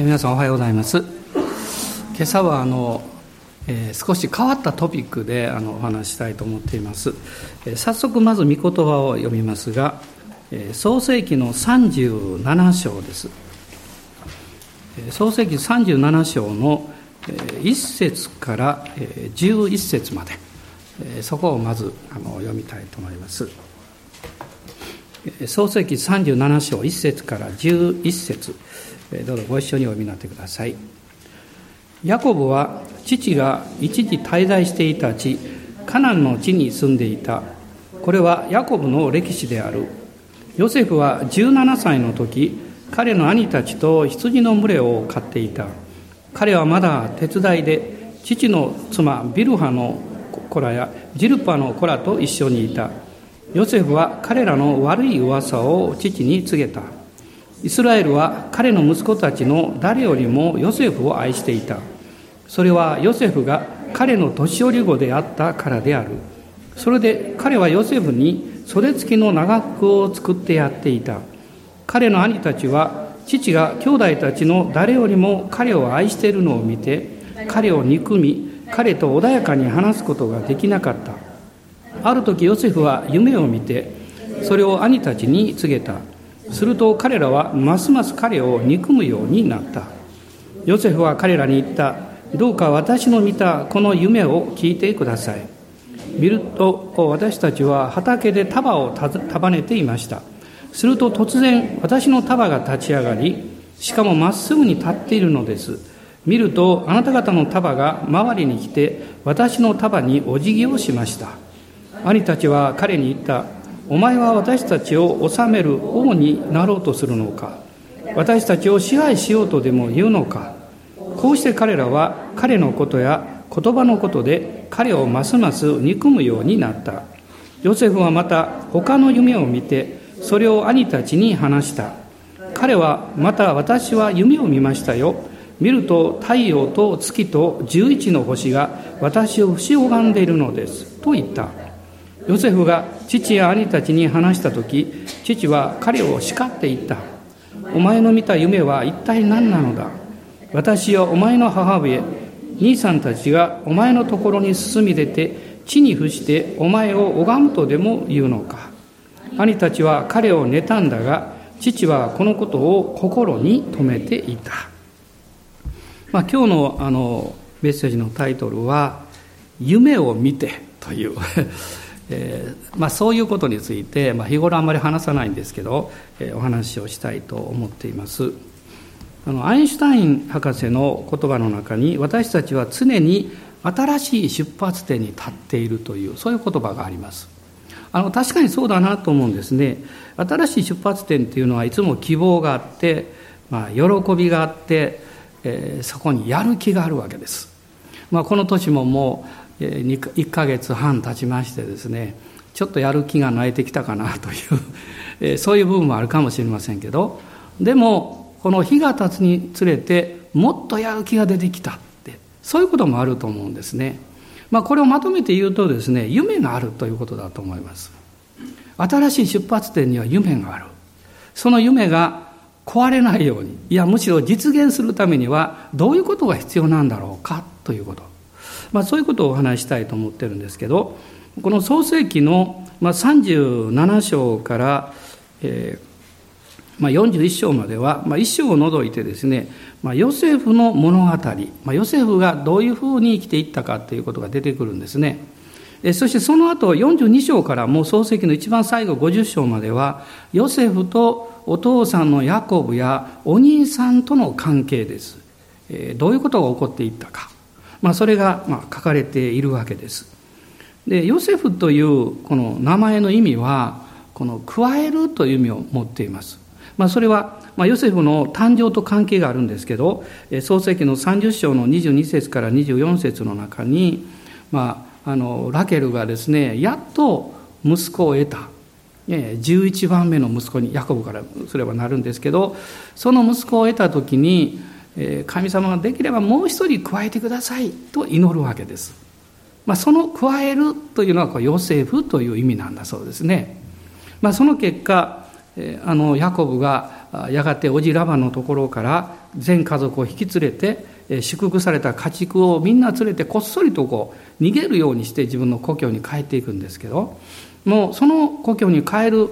皆さんおはようございます。今朝はあの、えー、少し変わったトピックであのお話したいと思っています、えー、早速まず御言葉を読みますが、えー、創世紀の37章です、えー、創世紀37章の、えー、1節から、えー、11節まで、えー、そこをまずあの読みたいと思います。創世紀37章1節から11節。どうぞご一緒にお読みになってください。ヤコブは父が一時滞在していた地、カナンの地に住んでいた。これはヤコブの歴史である。ヨセフは17歳の時、彼の兄たちと羊の群れを飼っていた。彼はまだ手伝いで、父の妻ビルハの子らやジルパの子らと一緒にいた。ヨセフは彼らの悪い噂を父に告げた。イスラエルは彼の息子たちの誰よりもヨセフを愛していた。それはヨセフが彼の年寄り子であったからである。それで彼はヨセフに袖付きの長服を作ってやっていた。彼の兄たちは父が兄弟たちの誰よりも彼を愛しているのを見て、彼を憎み、彼と穏やかに話すことができなかった。ある時ヨセフは夢を見て、それを兄たちに告げた。すると彼らはますます彼を憎むようになった。ヨセフは彼らに言った。どうか私の見たこの夢を聞いてください。見ると私たちは畑で束を束ねていました。すると突然私の束が立ち上がりしかもまっすぐに立っているのです。見るとあなた方の束が周りに来て私の束にお辞儀をしました。兄たちは彼に言った。お前は私たちを治める王になろうとするのか？私たちを支配しようとでも言うのか？こうして彼らは彼のことや言葉のことで彼をますます憎むようになった。ヨセフはまた他の夢を見てそれを兄たちに話した。彼はまた私は夢を見ましたよ。見ると太陽と月と十一の星が私を不死拝んでいるのです。と言った。ヨセフが父や兄たちに話した時父は彼を叱って言った。お前の見た夢は一体何なのだ？私はお前の母上兄さんたちがお前のところに進み出て地に伏してお前を拝むとでも言うのか？兄たちは彼を妬んだが父はこのことを心に留めていた、まあ、今日のあのメッセージのタイトルは「夢を見て」という。えーまあ、そういうことについて、まあ、日頃あんまり話さないんですけど、えー、お話をしたいと思っています。あのアインシュタイン博士の言葉の中に私たちは常に新しい出発点に立っているというそういう言葉があります。あの確かにそうだなと思うんですね。新しい出発点っていうのはいつも希望があって、まあ、喜びがあって、えー、そこにやる気があるわけです、まあ、この年ももう1か月半経ちましてですねちょっとやる気が泣いてきたかなという そういう部分もあるかもしれませんけどでもこの日が経つにつれてもっとやる気が出てきたってそういうこともあると思うんですね。まあ、これをまとめて言うとですね夢があるということだと思います。新しい出発点には夢がある。その夢が壊れないようにいやむしろ実現するためにはどういうことが必要なんだろうかということまあ、そういうことをお話したいと思ってるんですけどこの創世紀のまあ37章から、えーまあ、41章までは、まあ、1章を除いてですね、まあ、ヨセフの物語、まあ、ヨセフがどういうふうに生きていったかということが出てくるんですね。そしてその後42章からもう創世記の一番最後50章まではヨセフとお父さんのヤコブやお兄さんとの関係です。どういうことが起こっていったか。まあ、それがまあ書かれているわけです。でヨセフというこの名前の意味はこの加えるという意味を持っています。まあ、それは、まあ、ヨセフの誕生と関係があるんですけど創世記の30章の22節から24節の中に、まあ、あのラケルがですねやっと息子を得た11番目の息子にヤコブからすればなるんですけどその息子を得た時に神様ができればもう一人加えてくださいと祈るわけです。まあ、その加えるというのはヨセフという意味なんだそうですね。まあ、その結果、あのヤコブがやがて叔父ラバのところから全家族を引き連れて祝福された家畜をみんな連れてこっそりとこう逃げるようにして自分の故郷に帰っていくんですけどもうその故郷に帰る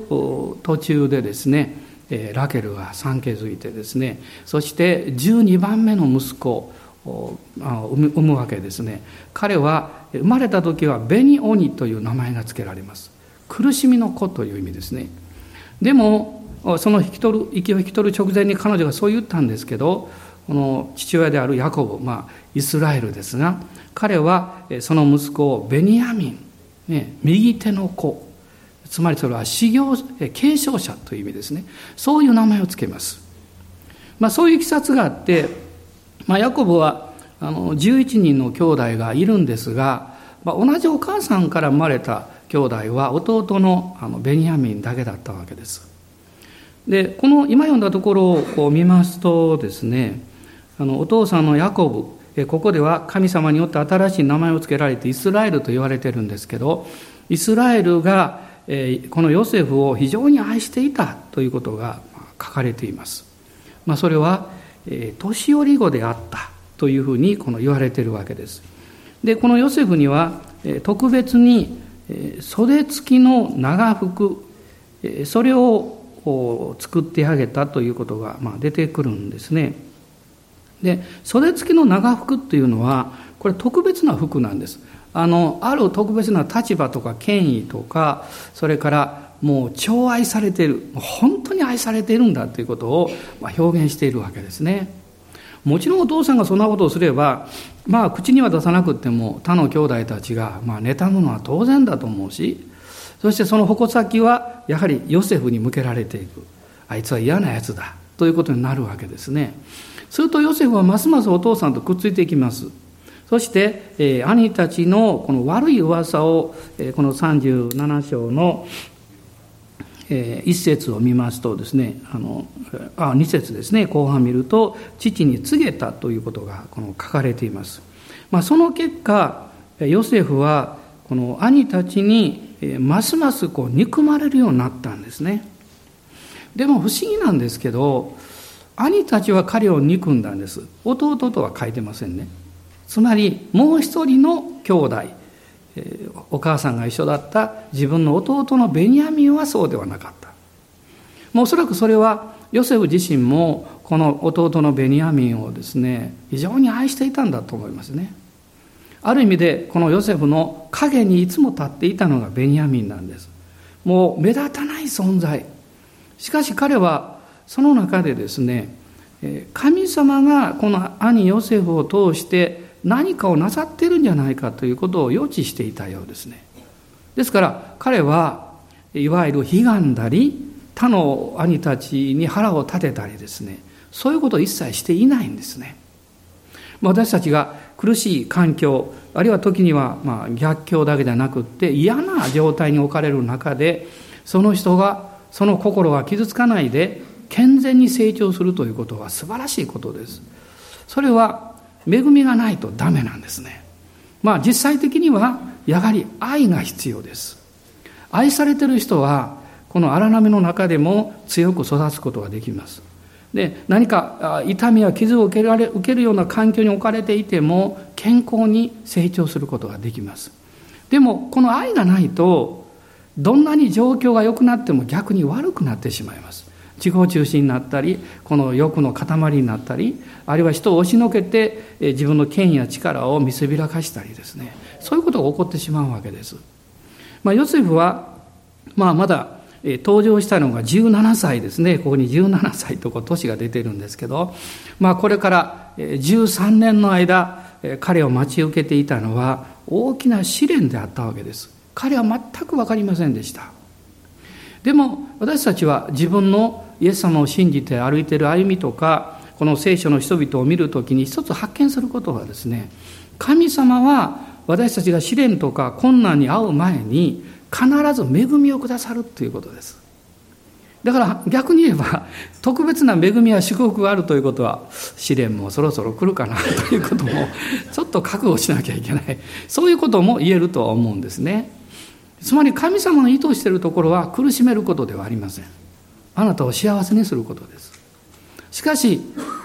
途中でですねラケルが産気づいてですねそして12番目の息子を産むわけですね。彼は生まれた時はベニオニという名前が付けられます。苦しみの子という意味ですね。でもその引き取る息を引き取る直前に彼女がそう言ったんですけどこの父親であるヤコブ、まあ、イスラエルですが彼はその息子をベニヤミン、ね、右手の子つまりそれは修行継承者という意味ですね。そういう名前を付けます、まあ、そういういきさつがあって、まあ、ヤコブはあの11人の兄弟がいるんですが、まあ、同じお母さんから生まれた兄弟は弟のあのベニヤミンだけだったわけです。でこの今読んだところをこう見ますとですねあのお父さんのヤコブここでは神様によって新しい名前を付けられてイスラエルと言われてるんですけどイスラエルがこのヨセフを非常に愛していたということが書かれています。まあ、それは年寄り子であったというふうにこの言われているわけです。でこのヨセフには特別に袖付きの長服それを作ってあげたということが出てくるんですね。で袖付きの長服っていうのはこれ特別な服なんです。あのある特別な立場とか権威とかそれからもう寵愛されている本当に愛されているんだということをま表現しているわけですね。もちろんお父さんがそんなことをすればまあ口には出さなくても他の兄弟たちがまあ妬むのは当然だと思うしそしてその矛先はやはりヨセフに向けられていく。あいつは嫌なやつだということになるわけですね。するとヨセフはますますお父さんとくっついていきます。そして、えー、兄たちのこの悪い噂を、えー、この37章の、えー、一節を見ますとですねあのあ二節ですね後半見ると父に告げたということがこの書かれています、まあ、その結果ヨセフはこの兄たちにますますこう憎まれるようになったんですね。でも不思議なんですけど兄たちは彼を憎んだんです。弟とは書いてませんね。つまりもう一人の兄弟お母さんが一緒だった自分の弟のベニヤミンはそうではなかった。もうおそらくそれはヨセフ自身もこの弟のベニヤミンをですね非常に愛していたんだと思いますね。ある意味でこのヨセフの影にいつも立っていたのがベニヤミンなんです。もう目立たない存在。しかし彼はその中でですね神様がこの兄ヨセフを通して何かをなさってるんじゃないかということを予知していたようですね。ですから彼はいわゆる悲願だり他の兄たちに腹を立てたりですねそういうことを一切していないんですね。私たちが苦しい環境あるいは時にはま逆境だけではなくって嫌な状態に置かれる中でその人がその心が傷つかないで健全に成長するということは素晴らしいことです。それは恵みがないとダメなんですね。まあ実際的にはやはり愛が必要です。愛されてる人はこの荒波の中でも強く育つことができます。で何か痛みや傷を受けられ受けるような環境に置かれていても健康に成長することができます。でもこの愛がないとどんなに状況が良くなっても逆に悪くなってしまいます。自己中心になったりこの欲の塊になったりあるいは人を押しのけて自分の権威や力を見せびらかしたりですね。そういうことが起こってしまうわけです。まあ、ヨセフは、まあ、まだ登場したのが17歳ですね。ここに17歳とこう年が出てるんですけど、まあ、これから13年の間彼を待ち受けていたのは大きな試練であったわけです。彼は全く分かりませんでした。でも私たちは自分のイエス様を信じて歩いている歩みとかこの聖書の人々を見るときに一つ発見することはですね神様は私たちが試練とか困難に遭う前に必ず恵みをくださるということです。だから逆に言えば特別な恵みや祝福があるということは試練もそろそろ来るかなということもちょっと覚悟しなきゃいけない。そういうことも言えるとは思うんですね。つまり神様の意図しているところは苦しめることではありません。あなたを幸せにすることです。しかし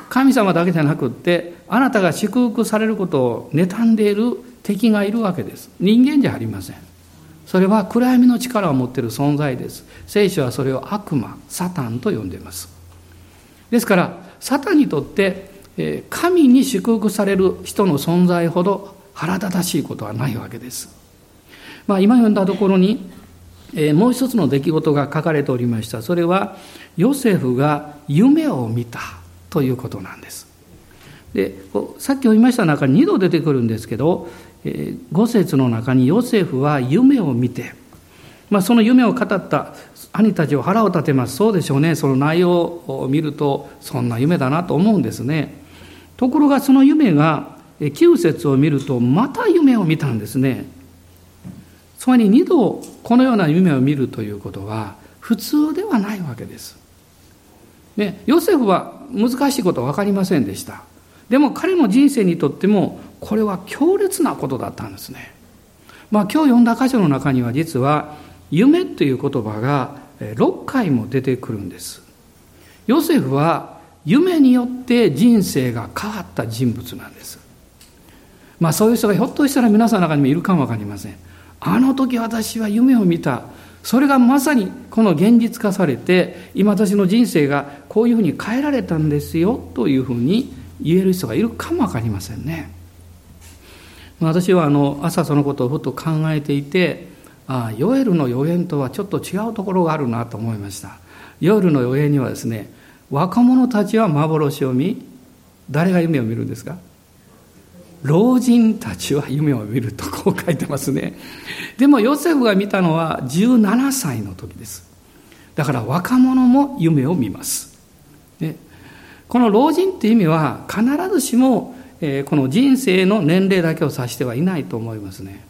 神様だけじゃなくってあなたが祝福されることを妬んでいる敵がいるわけです。人間じゃありません。それは暗闇の力を持っている存在です。聖書はそれを悪魔サタンと呼んでいます。ですからサタンにとって神に祝福される人の存在ほど腹立たしいことはないわけです。まあ、今読んだところに、えもう一つの出来事が書かれておりました。それは、ヨセフが夢を見たということなんです。で、さっき読みました中に2度出てくるんですけど、え5節の中にヨセフは夢を見て、まあ、その夢を語った兄たちを腹を立てます。そうでしょうね。その内容を見ると、そんな夢だなと思うんですね。ところがその夢が9節を見るとまた夢を見たんですね。つまり2度このような夢を見るということは普通ではないわけです。ね、ヨセフは難しいことは分かりませんでした。でも彼の人生にとってもこれは強烈なことだったんですね。まあ今日読んだ箇所の中には実は夢という言葉が6回も出てくるんです。ヨセフは夢によって人生が変わった人物なんです。まあそういう人がひょっとしたら皆さんの中にもいるかもわかりません。あの時私は夢を見た。それがまさにこの現実化されて、今私の人生がこういうふうに変えられたんですよというふうに言える人がいるかもわかりませんね。私はあの朝そのことをふと考えていて、ああ、ヨエルの予言とはちょっと違うところがあるなと思いました。ヨエルの予言にはですね、若者たちは幻を見誰が夢を見るんですか？老人たちは夢を見るとこう書いてますね。でもヨセフが見たのは17歳の時です。だから若者も夢を見ます、ね、この老人っていう意味は必ずしも、えー、この人生の年齢だけを指してはいないと思いますね。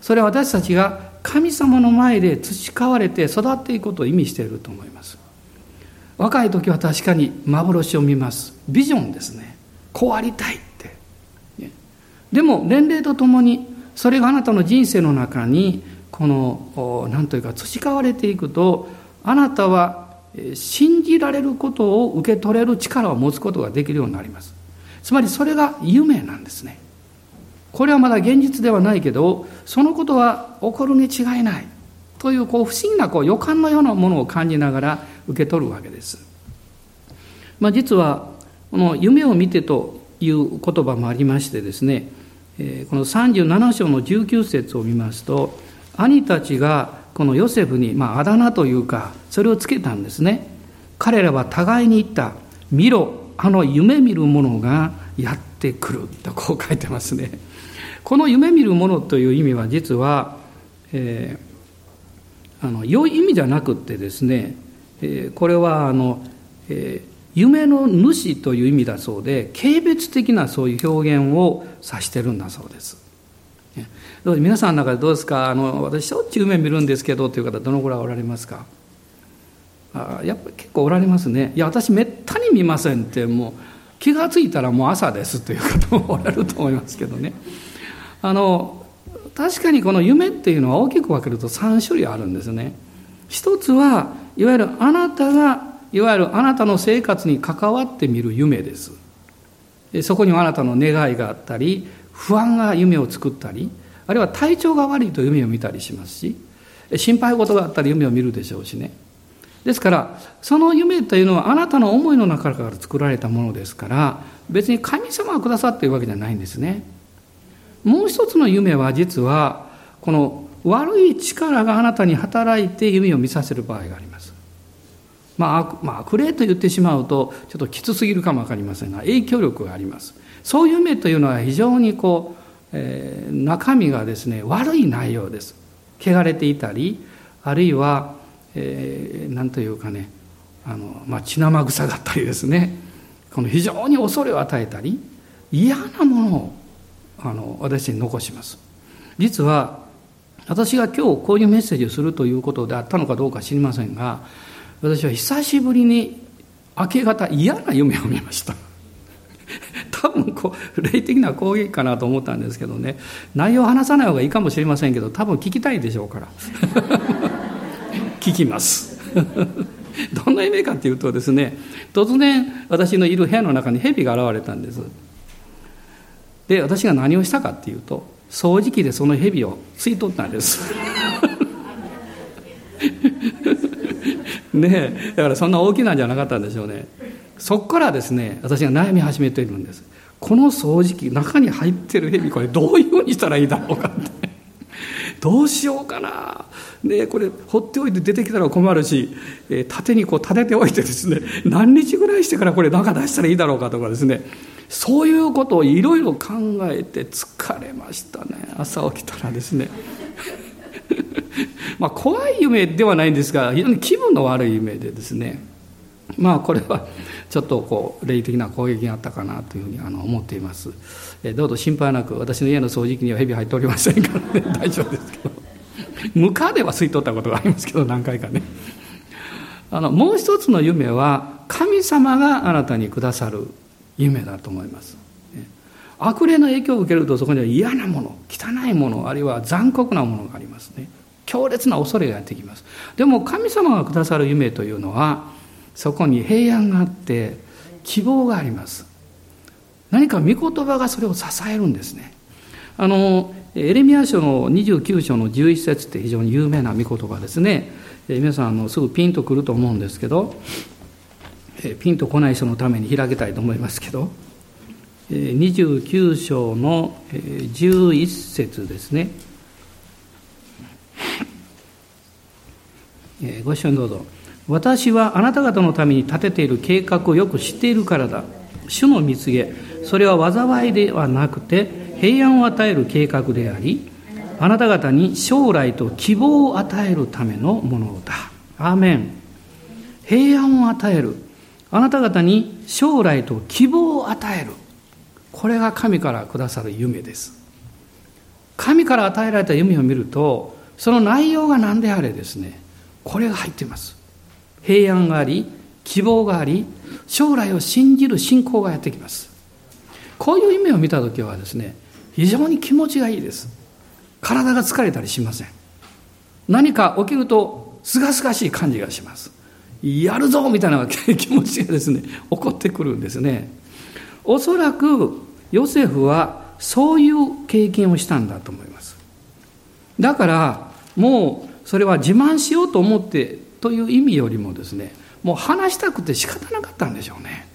それは私たちが神様の前で培われて育っていくことを意味していると思います。若い時は確かに幻を見ます。ビジョンですね。こうありたい、でも年齢とともにそれがあなたの人生の中にこの何というか培われていくとあなたは信じられることを受け取れる力を持つことができるようになります。つまりそれが夢なんですね。これはまだ現実ではないけどそのことは起こるに違いない。というこう不思議なこう予感のようなものを感じながら受け取るわけです。まあ、実はこの夢を見てという言葉もありましてですね、この37章の19節を見ますと兄たちがこのヨセフに、まあ、あだ名というかそれをつけたんですね。彼らは互いに言った「見ろあの夢見る者がやってくる」とこう書いてますね。この夢見る者という意味は実は、えー、あの良い意味じゃなくってですねこれはあの、えー、夢の主という意味だそうで軽蔑的なそういう表現を指してるんだそうです。皆さんの中でどうですか？あの私しょっちゅう夢見るんですけどという方どのぐらいおられますか？あやっぱり結構おられますね。いや私めったに見ませんってもう気が付いたらもう朝ですという方もおられると思いますけどね。あの確かにこの夢っていうのは大きく分けると3種類あるんですね。一つはいわゆるあなたがいわゆるあなたの生活に関わってみる夢です。そこにはあなたの願いがあったり不安が夢を作ったりあるいは体調が悪いと夢を見たりしますし心配事があったら夢を見るでしょうしね。ですからその夢というのはあなたの思いの中から作られたものですから別に神様がくださっているわけじゃないんですね。もう一つの夢は実はこの悪い力があなたに働いて夢を見させる場合があります。まあ、まあ、悪霊と言ってしまうとちょっときつすぎるかも分かりませんが影響力があります。そういう夢というのは非常にこう、えー、中身がですね悪い内容です。汚れていたりあるいは、えー、というかねあの、まあ、血生臭かったりですねこの非常に恐れを与えたり嫌なものをあの私に残します。実は私が今日こういうメッセージをするということであったのかどうか知りませんが私は久しぶりに明け方嫌な夢を見ました。多分こう霊的な攻撃かなと思ったんですけどね。内容を話さない方がいいかもしれませんけど多分聞きたいでしょうから。聞きます。どんな夢かっていうとですね突然私のいる部屋の中に蛇が現れたんです。で私が何をしたかっていうと掃除機でその蛇を吸い取ったんです。ねだからそんな大きなんじゃなかったんでしょうね。そこからですね私が悩み始めているんです。この掃除機中に入ってる蛇これどういうふうにしたらいいだろうかって。どうしようかな。でこれ放っておいて出てきたら困るし、えー、縦にこう立てておいてですね何日ぐらいしてからこれ中出したらいいだろうかとかですね。そういうことをいろいろ考えて疲れましたね。朝起きたらですね。まあ怖い夢ではないんですが非常に気分の悪い夢でですね。まあこれはちょっとこう霊的な攻撃があったかなというふうにあの思っています、えどうぞ心配なく私の家の掃除機には蛇入っておりませんからね。大丈夫ですけど。ムカでは吸い取ったことがありますけど何回かね。あのもう一つの夢は神様があなたにくださる夢だと思います。悪霊の影響を受けるとそこには嫌なもの汚いものあるいは残酷なものがありますね。強烈な恐れがやってきます。でも神様がくださる夢というのはそこに平安があって希望があります。何か御言葉がそれを支えるんですね。あのエレミア書の29章の11節って非常に有名な御言葉ですね。皆さんあのすぐピンとくると思うんですけどピンとこない人のために開けたいと思いますけど29章の11節ですね。ご一緒にどうぞ。私はあなた方のために立てている計画をよく知っているからだ。主の蜜げ。それは災いではなくて平安を与える計画でありあなた方に将来と希望を与えるためのものだ。アーメン。平安を与える。あなた方に将来と希望を与える。これが神からくださる夢です。神から与えられた夢を見るとその内容が何であれですね。これが入っています。平安があり希望があり将来を信じる信仰がやってきます。こういう夢を見た時はですね非常に気持ちがいいです。体が疲れたりしません。何か起きるとすがすがしい感じがします。やるぞみたいな気持ちがですね起こってくるんですね。おそらくヨセフはそういう経験をしたんだと思います。だからもうそれは自慢しようと思ってという意味よりもですねもう話したくて仕方なかったんでしょうね。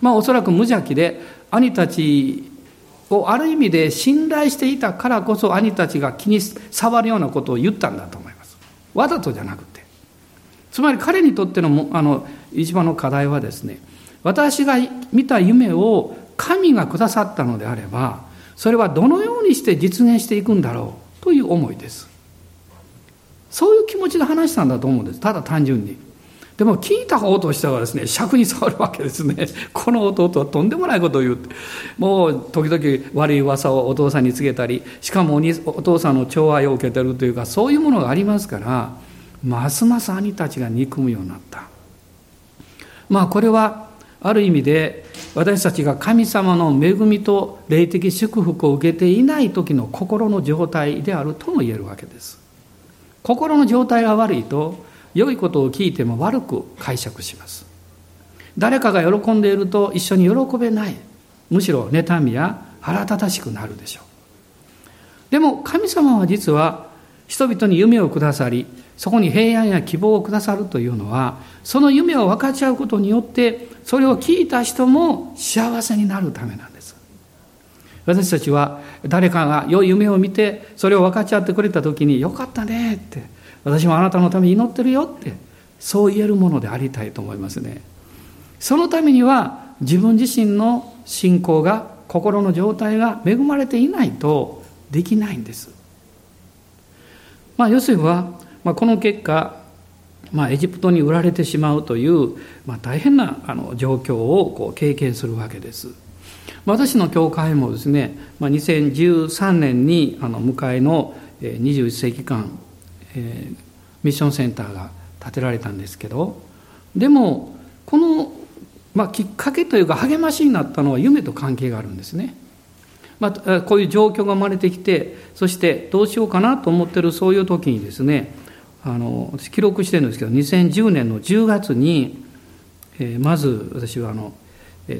まあおそらく無邪気で兄たちをある意味で信頼していたからこそ兄たちが気に障るようなことを言ったんだと思います。わざとじゃなくて。つまり彼にとってのあの一番の課題はですね私が見た夢を神がくださったのであればそれはどのようにして実現していくんだろうという思いです。そういう気持ちで話したんだと思うんです。ただ単純に。でも聞いた方としてはですね尺に触るわけですね。この弟はとんでもないことを言うもう時々悪い噂をお父さんに告げたりしかもお父さんの寵愛を受けてるというかそういうものがありますからますます兄たちが憎むようになった。まあこれはある意味で私たちが神様の恵みと霊的祝福を受けていない時の心の状態であるとも言えるわけです。心の状態が悪いと良いことを聞いても悪く解釈します。誰かが喜んでいると一緒に喜べない。むしろ妬みや腹立たしくなるでしょう。でも神様は実は人々に夢をくださりそこに平安や希望をくださるというのはその夢を分かち合うことによってそれを聞いた人も幸せになるためなんです。私たちは誰かが良い夢を見てそれを分かち合ってくれた時に「よかったね」って「私もあなたのために祈ってるよ」ってそう言えるものでありたいと思いますねそのためには自分自身の信仰が心の状態が恵まれていないとできないんですまあヨセフはまあ、この結果、まあ、エジプトに売られてしまうという、まあ、大変なあの状況をこう経験するわけです。私の教会もですね、まあ、2013年にあの迎えの21世紀間、えー、ミッションセンターが建てられたんですけどでもこの、まあ、きっかけというか励ましになったのは夢と関係があるんですね。まあ、こういう状況が生まれてきてそしてどうしようかなと思ってるそういう時にですねあの私記録してるんですけど2010年の10月に、えー、まず私はあの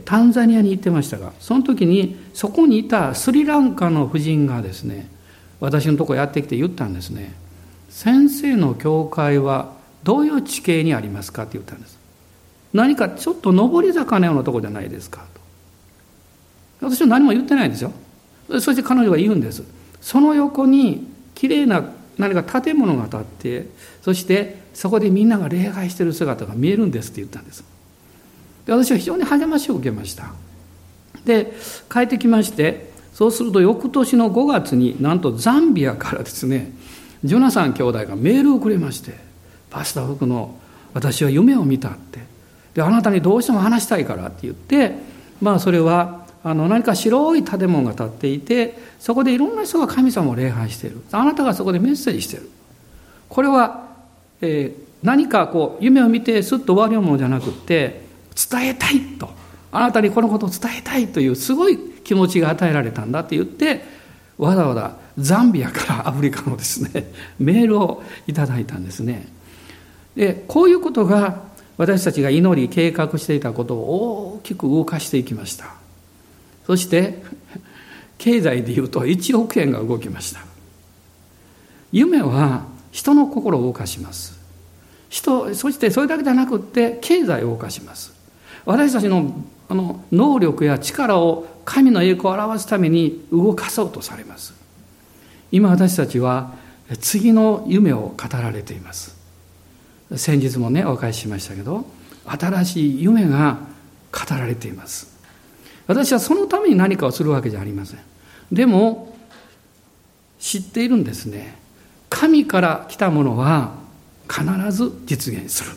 タンザニアに行ってましたがその時にそこにいたスリランカの夫人がですね私のとこやってきて言ったんですね。先生の教会はどういう地形にありますかって言ったんです。何かちょっと上り坂のようなとこじゃないですかと。私は何も言ってないんですよ。そして彼女は言うんです。その横にきれいな何か建物が建ってそしてそこでみんなが礼拝してる姿が見えるんですって言ったんです。私は非常に励ましを受けました。で帰ってきましてそうすると翌年の5月になんとザンビアからですねジョナサン兄弟がメールをくれまして「パスタ福の私は夢を見た」って。であなたにどうしても話したいからって言ってまあそれはあの何か白い建物が建っていてそこでいろんな人が神様を礼拝している。あなたがそこでメッセージしてる。これは、えー、何かこう夢を見てすっと終わるものじゃなくって伝えたいと。あなたにこのことを伝えたいというすごい気持ちが与えられたんだって言ってわざわざザンビアからアフリカのですね メールをいただいたんですね。でこういうことが私たちが祈り計画していたことを大きく動かしていきました。そして 経済でいうと1億円が動きました。夢は人の心を動かします。人そしてそれだけじゃなくって経済を動かします。私たちのあの能力や力を神の栄光を表すために動かそうとされます。今私たちは次の夢を語られています。先日もねお返ししましたけど新しい夢が語られています。私はそのために何かをするわけじゃありません。でも知っているんですね。神から来たものは必ず実現する。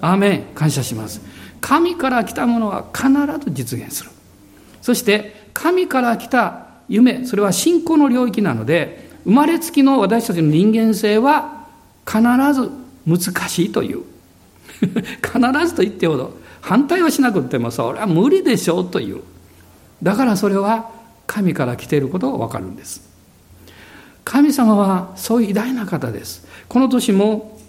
アーメン。感謝します。神から来たものは必ず実現する。そして神から来た夢それは信仰の領域なので生まれつきの私たちの人間性は必ず難しいという。必ずと言ってほど反対はしなくてもそれは無理でしょうという。だからそれは神から来ていることがわかるんです。神様はそういう偉大な方です。この年も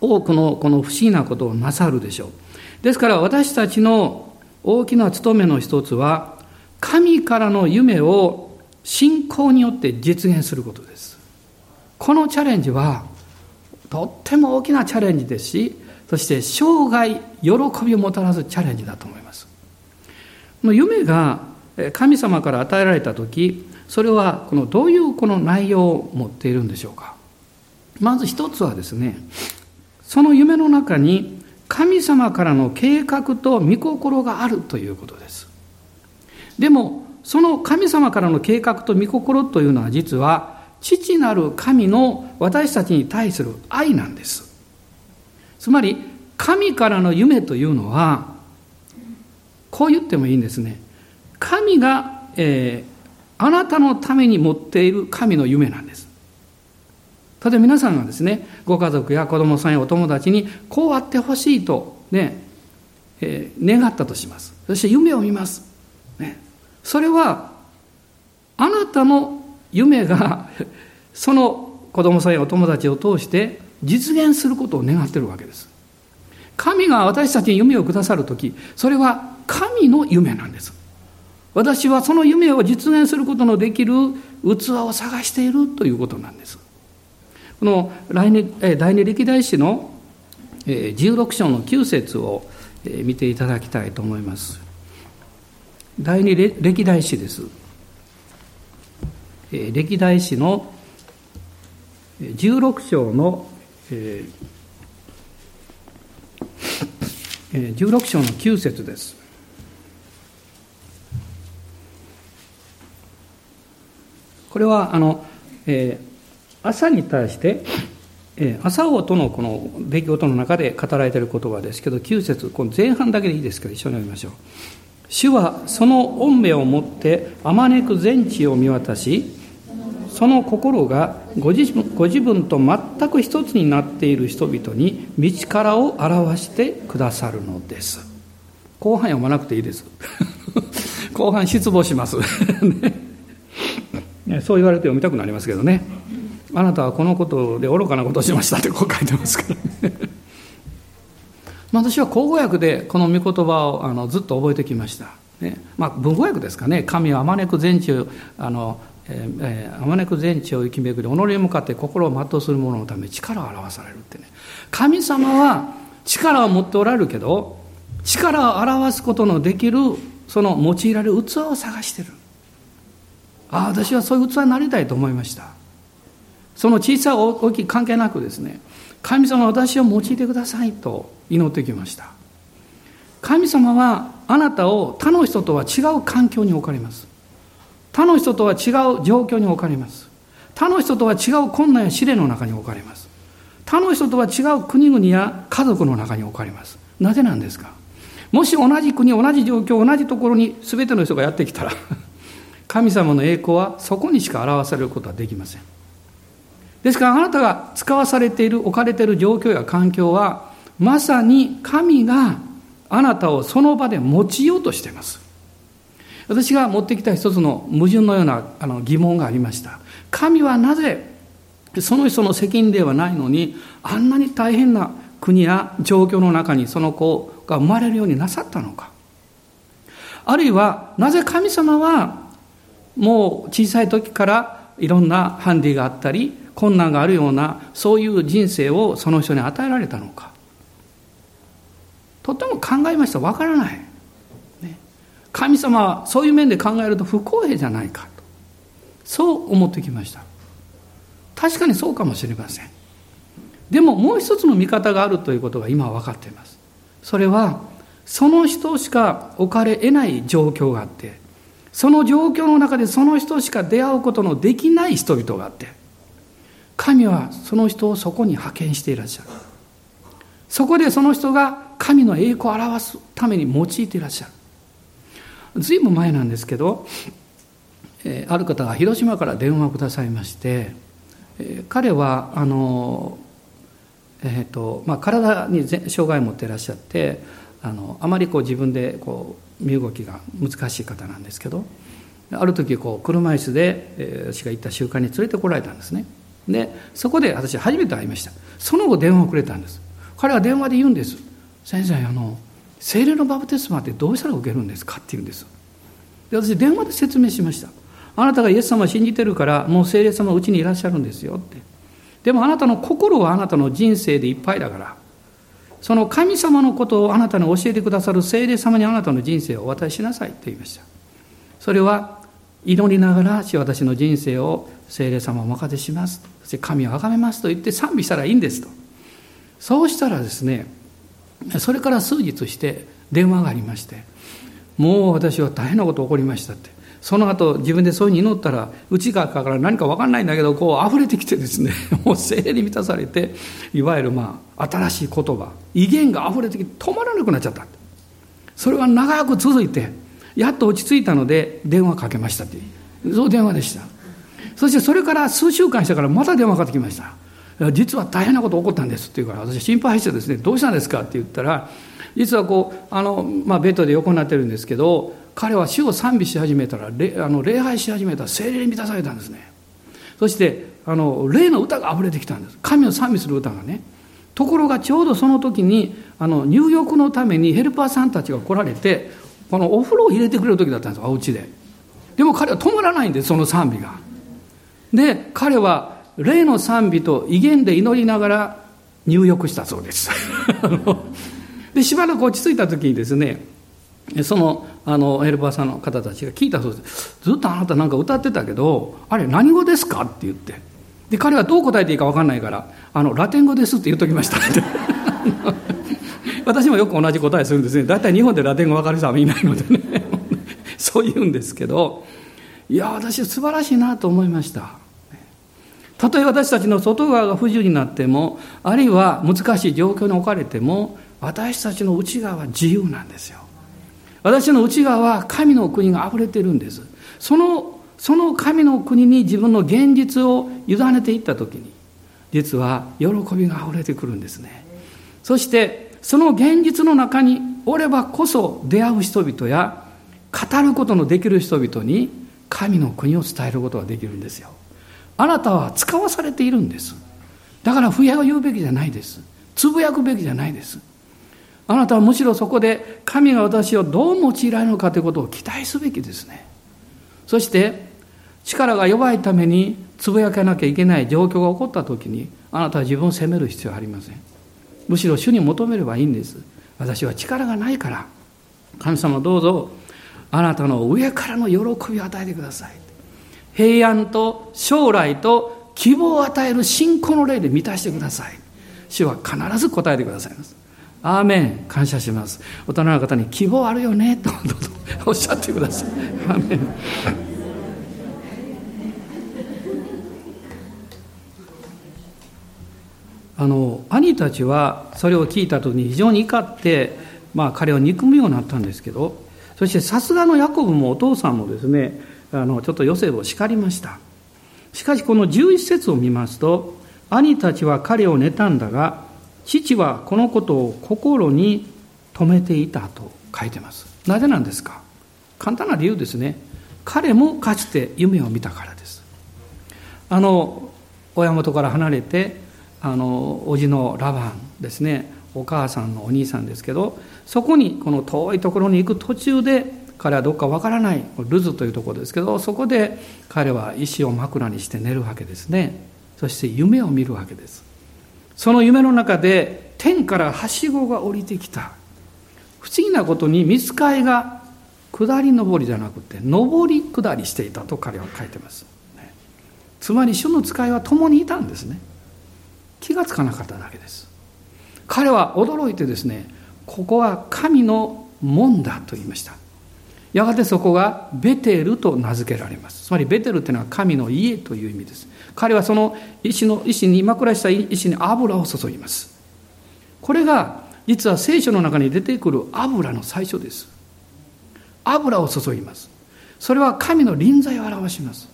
多くのこの不思議なことをなさるでしょう。ですから私たちの大きな務めの一つは神からの夢を信仰によって実現することです。このチャレンジはとっても大きなチャレンジですしそして生涯喜びをもたらすチャレンジだと思います。夢が神様から与えられた時それはこのどういうこの内容を持っているんでしょうか。まず一つはですねその夢の中に神様からの計画と御心があるということです。でもその神様からの計画と御心というのは実は父なる神の私たちに対する愛なんです。つまり神からの夢というのはこう言ってもいいんですね。神が、えー、あなたのために持っている神の夢なんです。例えば皆さんがですねご家族や子供さんやお友達にこうあってほしいとね、えー、願ったとします。そして夢を見ます、ね、それはあなたの夢が その子供さんやお友達を通して実現することを願ってるわけです。神が私たちに夢をくださる時それは神の夢なんです。私はその夢を実現することのできる器を探しているということなんです。この第二歴代史の16章の9節を見ていただきたいと思います第二歴代史です。歴代史の16章の16章の9節です。これはあの、えー、朝に対して、えー、朝王とのこの出来事の中で語られている言葉ですけど9節この前半だけでいいですけど一緒に読みましょう。主はその御目を持ってあまねく全地を見渡しその心がご自分ご自分と全く一つになっている人々に道からを表してくださるのです。後半読まなくていいです。後半失望します。ね、そう言われて読みたくなりますけどね。あなたはこのことで愚かなことをしましたってこう書いてますからね。私は口語訳でこの御言葉をあのずっと覚えてきました、ね。まあ、文語訳ですかね。神はあまねく全地をあのえー、あまねく全地を生き巡り己に向かって心を全うする者のため力を表されるってね。神様は力を持っておられるけど力を表すことのできるその用いられる器を探してる。ああ私はそういう器になりたいと思いました。その小さい大きい関係なくですね神様私を用いてくださいと祈ってきました。神様はあなたを他の人とは違う環境に置かれます。他の人とは違う状況に置かれます。他の人とは違う困難や試練の中に置かれます。他の人とは違う国々や家族の中に置かれます。なぜなんですか？もし同じ国同じ状況同じところに全ての人がやってきたら神様の栄光はそこにしか表されることはできません。ですからあなたが使わされている置かれている状況や環境はまさに神があなたをその場で持ちようとしています。私が持ってきた一つの矛盾のようなあの疑問がありました。神はなぜその人の責任ではないのにあんなに大変な国や状況の中にその子が生まれるようになさったのか。あるいはなぜ神様はもう小さい時からいろんなハンディがあったり困難があるようなそういう人生をその人に与えられたのか。とても考えました。わからない、ね、神様はそういう面で考えると不公平じゃないかと。そう思ってきました。確かにそうかもしれません。でももう一つの見方があるということが今分かっています。それはその人しか置かれ得ない状況があってその状況の中でその人しか出会うことのできない人々があって神はその人をそこに派遣していらっしゃる。そこでその人が神の栄光を表すために用いていらっしゃる。ずいぶん前なんですけど、えある方が広島から電話をくださいまして、え彼はあの、えーとまあ、体に障害を持っていらっしゃってあのあまりこう自分でこう身動きが難しい方なんですけどある時こう車椅子で、え私が行った習慣に連れてこられたんですね。でそこで私初めて会いました。その後電話をくれたんです。彼は電話で言うんです。先生あの精霊のバプテスマってどうしたら受けるんですかって言うんです。で私電話で説明しました。あなたがイエス様を信じてるからもう精霊様はうちにいらっしゃるんですよって。でもあなたの心はあなたの人生でいっぱいだからその神様のことをあなたに教えてくださる精霊様にあなたの人生をお渡ししなさいと言いました。それは祈りながら私の人生を精霊様お任せします。そして神を崇めますと言って賛美したらいいんですと。そうしたらですねそれから数日して電話がありましてもう私は大変なこと起こりましたって。その後自分でそういうふうに祈ったら内側から何か分かんないんだけどこう溢れてきてですね もう精霊に満たされていわゆるまあ新しい言葉威厳が溢れてきて止まらなくなっちゃった。それが長く続いてやっと落ち着いたので電話かけましたってそう電話でした。そしてそれから数週間してからまた電話かかってきました実は大変なこと起こったんですって言うから私心配してですねどうしたんですか？って言ったら実はこうあの、まあ、ベッドで横になってるんですけど彼は主を賛美し始めたら礼あの礼拝し始めたら精霊に満たされたんですね。そしてあの霊の歌が溢れてきたんです。神を賛美する歌がね。ところがちょうどその時にあの入浴のためにヘルパーさんたちが来られてこのお風呂を入れてくれる時だったんですお家で。でも彼は止まらないんですその賛美が。で彼は霊の賛美と威厳で祈りながら入浴したそうです。でしばらく落ち着いた時にですねそのあのヘルパーさんの方たちが聞いたそうです。ずっとあなたなんか歌ってたけどあれ何語ですかって言って。で彼はどう答えていいか分かんないからあのラテン語ですって言っときました。っ て私もよく同じ答えするんですね。大体日本でラテン語分かる人はいないのでね。そう言うんですけどいや私素晴らしいなと思いました。たとえ私たちの外側が不自由になってもあるいは難しい状況に置かれても私たちの内側は自由なんですよ。私の内側は神の国が溢れてるんです。そのその神の国に自分の現実を委ねていった時に実は喜びが溢れてくるんですね。そしてその現実の中におればこそ出会う人々や語ることのできる人々に神の国を伝えることができるんですよ。あなたは使わされているんです。だから不やを言うべきじゃないです。つぶやくべきじゃないです。あなたはむしろそこで神が私をどう用いられるのかということを期待すべきですね。そして力が弱いためにつぶやかなきゃいけない状況が起こった時にあなたは自分を責める必要はありません。むしろ主に求めればいいんです。私は力がないから神様どうぞあなたの上からの喜びを与えてください。平安と将来と希望を与える信仰の霊で満たしてください。主は必ず答えてくださいます。アーメン。感謝します。大人の方に希望あるよね。とおっしゃってください。アーメン。あの兄たちはそれを聞いた時に非常に怒って、まあ、彼を憎むようになったんですけどそしてさすがのヤコブもお父さんもですねあのちょっとヨセフを叱りましたしかしこの11節を見ますと兄たちは彼を妬んだが父はこのことを心に留めていたと書いてます。なぜなんですか？簡単な理由ですね。彼もかつて夢を見たからです。あの、親元から離れて、あの、叔父のラバンですね、お母さんのお兄さんですけど、そこにこの遠いところに行く途中で、彼はどっかわからない、ルズというところですけど、そこで彼は石を枕にして寝るわけですね。そして夢を見るわけです。その夢の中で天からはしごが降りてきた。不思議なことに見つかいが下り上りじゃなくて上り下りしていたと彼は書いてます、つまり主の使いは共にいたんですね。気がつかなかっただけです。彼は驚いてですねここは神の門だと言いました。やがてそこがベテルと名付けられます。つまりベテルというのは神の家という意味です。彼はその石の石に枕した石に油を注ぎます。これが実は聖書の中に出てくる油の最初です。油を注ぎます。それは神の臨在を表します。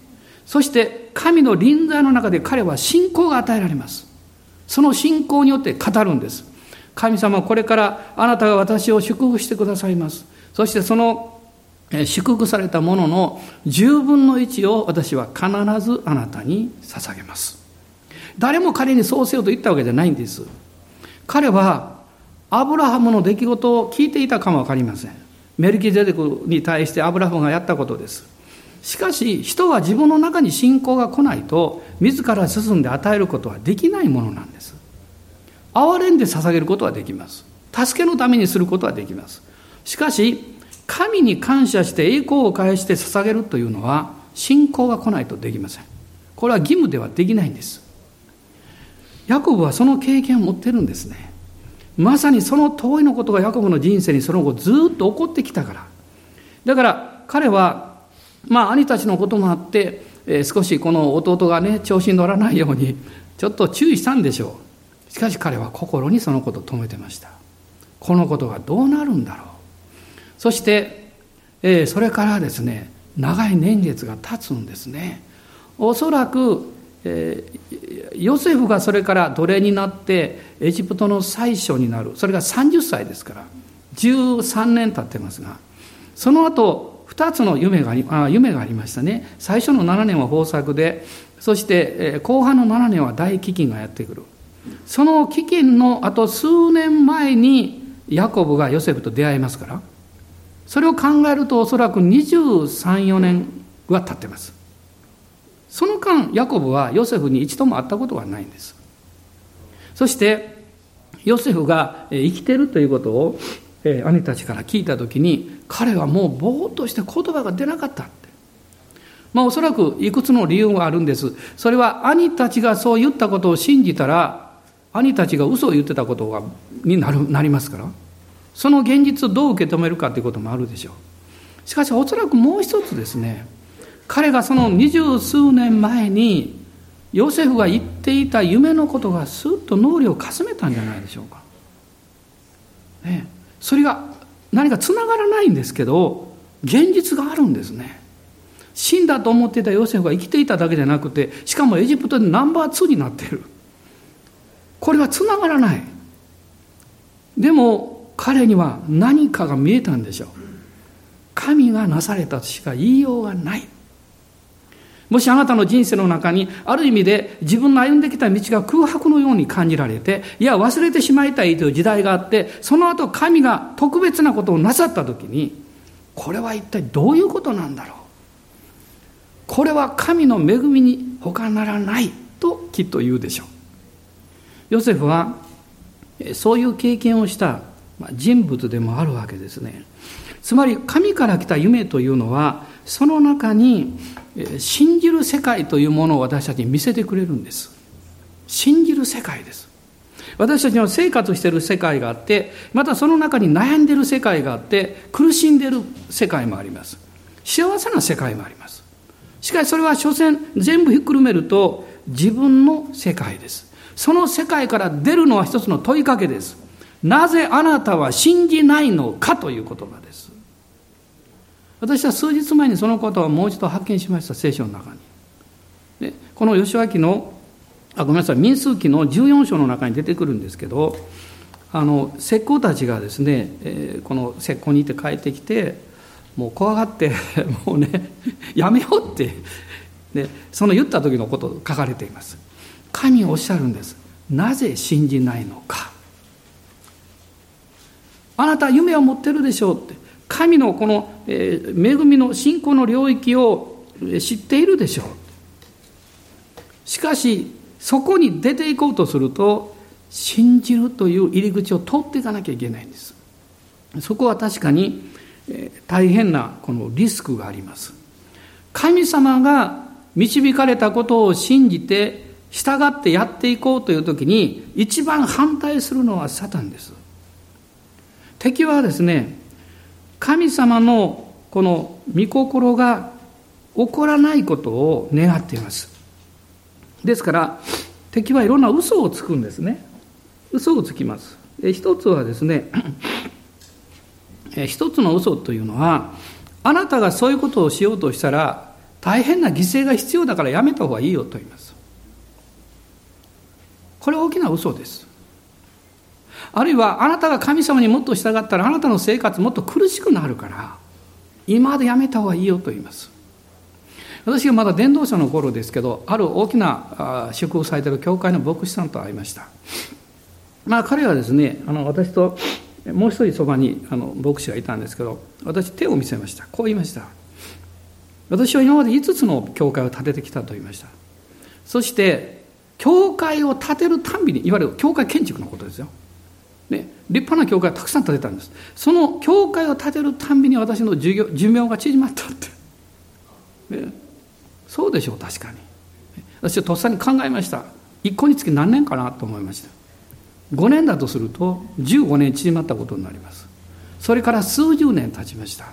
そして神の臨在の中で彼は信仰が与えられます。その信仰によって語るんです。神様これからあなたが私を祝福してくださいます。そしてその祝福されたものの10分の1を私は必ずあなたに捧げます。誰も彼にそうせよと言ったわけじゃないんです。彼はアブラハムの出来事を聞いていたかもわかりません。メルキゼデクに対してアブラハムがやったことです。しかし人は自分の中に信仰が来ないと自ら進んで与えることはできないものなんです。憐れんで捧げることはできます。助けのためにすることはできます。しかし神に感謝して栄光を返して捧げるというのは信仰が来ないとできません。これは義務ではできないんです。ヤコブはその経験を持ってるんですね。まさにその通りのことがヤコブの人生にその後ずっと起こってきたから。だから彼は、まあ兄たちのこともあって、えー、少しこの弟がね、調子に乗らないように、ちょっと注意したんでしょう。しかし彼は心にそのことを止めてました。このことがどうなるんだろう。そして、えー、それからですね長い年月が経つんですね。おそらく、えー、ヨセフがそれから奴隷になってエジプトの最初になる。それが30歳ですから13年経ってますがその後2つの夢があ夢がありましたね。最初の7年は豊作でそして、えー、後半の7年は大飢饉がやってくる。その飢饉のあと数年前にヤコブがヨセフと出会いますからそれを考えるとおそらく23、4年は経ってます。その間、ヤコブはヨセフに一度も会ったことはないんです。そして、ヨセフが生きてるということを、兄たちから聞いたときに、彼はもうぼーっとして言葉が出なかったって。まあおそらくいくつの理由があるんです。それは兄たちがそう言ったことを信じたら、兄たちが嘘を言ってたことがになるなりますから。その現実をどう受け止めるかということもあるでしょう。しかしおそらくもう一つですね彼がその二十数年前にヨセフが言っていた夢のことがスッと脳裏をかすめたんじゃないでしょうか、ね、それが何かつながらないんですけど現実があるんですね。死んだと思っていたヨセフが生きていただけじゃなくてしかもエジプトでナンバー2になっている。これはつながらない。でも彼には何かが見えたんでしょう神がなされたとしか言いようがないもしあなたの人生の中に、ある意味で自分の歩んできた道が空白のように感じられて、いや、忘れてしまいたいという時代があって、その後神が特別なことをなさったときに、これは一体どういうことなんだろう。これは神の恵みに他ならないときっと言うでしょう。ヨセフは、そういう経験をしたま人物でもあるわけですね。つまり神から来た夢というのはその中に信じる世界というものを私たちに見せてくれるんです。信じる世界です。私たちの生活している世界があってまたその中に悩んでいる世界があって苦しんでいる世界もあります。幸せな世界もあります。しかしそれは所詮全部ひっくるめると自分の世界です。その世界から出るのは一つの問いかけです。なぜあなたは信じないのかという言葉です。私は数日前にそのことをもう一度発見しました聖書の中に。でこの吉脇のあごめんなさい民数記の14章の中に出てくるんですけどあの石膏たちがですね、えー、この石膏にいて帰ってきてもう怖がって もうねやめようってでその言った時のこと書かれています。神おっしゃるんです。なぜ信じないのか。あなた夢を持ってるでしょうって神のこの、恵みの信仰の領域を知っているでしょう。しかし、そこに出ていこうとすると、信じるという入り口を通っていかなきゃいけないんです。そこは確かに、大変なこのリスクがあります。神様が導かれたことを信じて、従ってやっていこうという時に、一番反対するのはサタンです。敵はですね、神様のこの御心が起こらないことを願っています。ですから、敵はいろんな嘘をつくんですね。嘘をつきます。一つはですね、一つの嘘というのは、あなたがそういうことをしようとしたら、大変な犠牲が必要だからやめた方がいいよと言います。これは大きな嘘です。あるいはあなたが神様にもっと従ったらあなたの生活もっと苦しくなるから今までやめた方がいいよと言います。私がまだ伝道者の頃ですけどある大きな職をされている教会の牧師さんと会いました。まあ彼はですねあの私ともう一人そばにあの牧師がいたんですけど私手を見せました。こう言いました。私は今まで5つの教会を建ててきたと言いました。そして教会を建てるたんびにいわゆる教会建築のことですよ、立派な教会をたくさん建てたんです。その教会を建てるたんびに私の寿命が縮まったって。ね、そうでしょう、確かに。私はとっさに考えました。一個につき何年かなと思いました。5年だとすると15年縮まったことになります。それから数十年経ちました。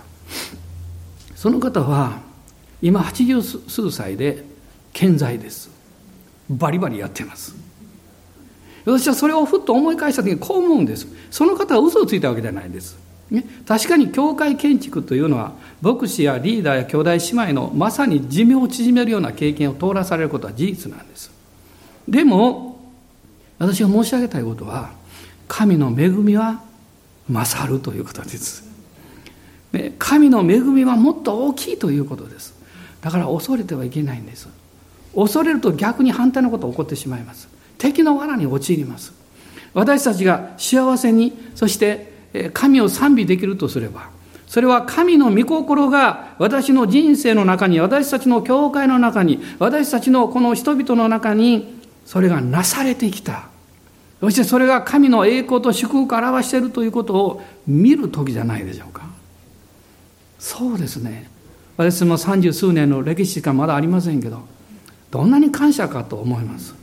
その方は今80数歳で健在です。バリバリやってます。私はそれをふっと思い返した時にこう思うんです。その方は嘘をついたわけじゃないんです。ね、確かに教会建築というのは牧師やリーダーや兄弟姉妹のまさに寿命を縮めるような経験を通らされることは事実なんです。でも私が申し上げたいことは神の恵みは勝るということです。神の恵みはもっと大きいということです。だから恐れてはいけないんです。恐れると逆に反対のことが起こってしまいます。敵の罠に陥ります。私たちが幸せにそして神を賛美できるとすればそれは神の御心が私の人生の中に私たちの教会の中に私たちのこの人々の中にそれがなされてきた。そしてそれが神の栄光と祝福を表しているということを見る時じゃないでしょうか。そうですね。私も三十数年の歴史しかまだありませんけどどんなに感謝かと思います。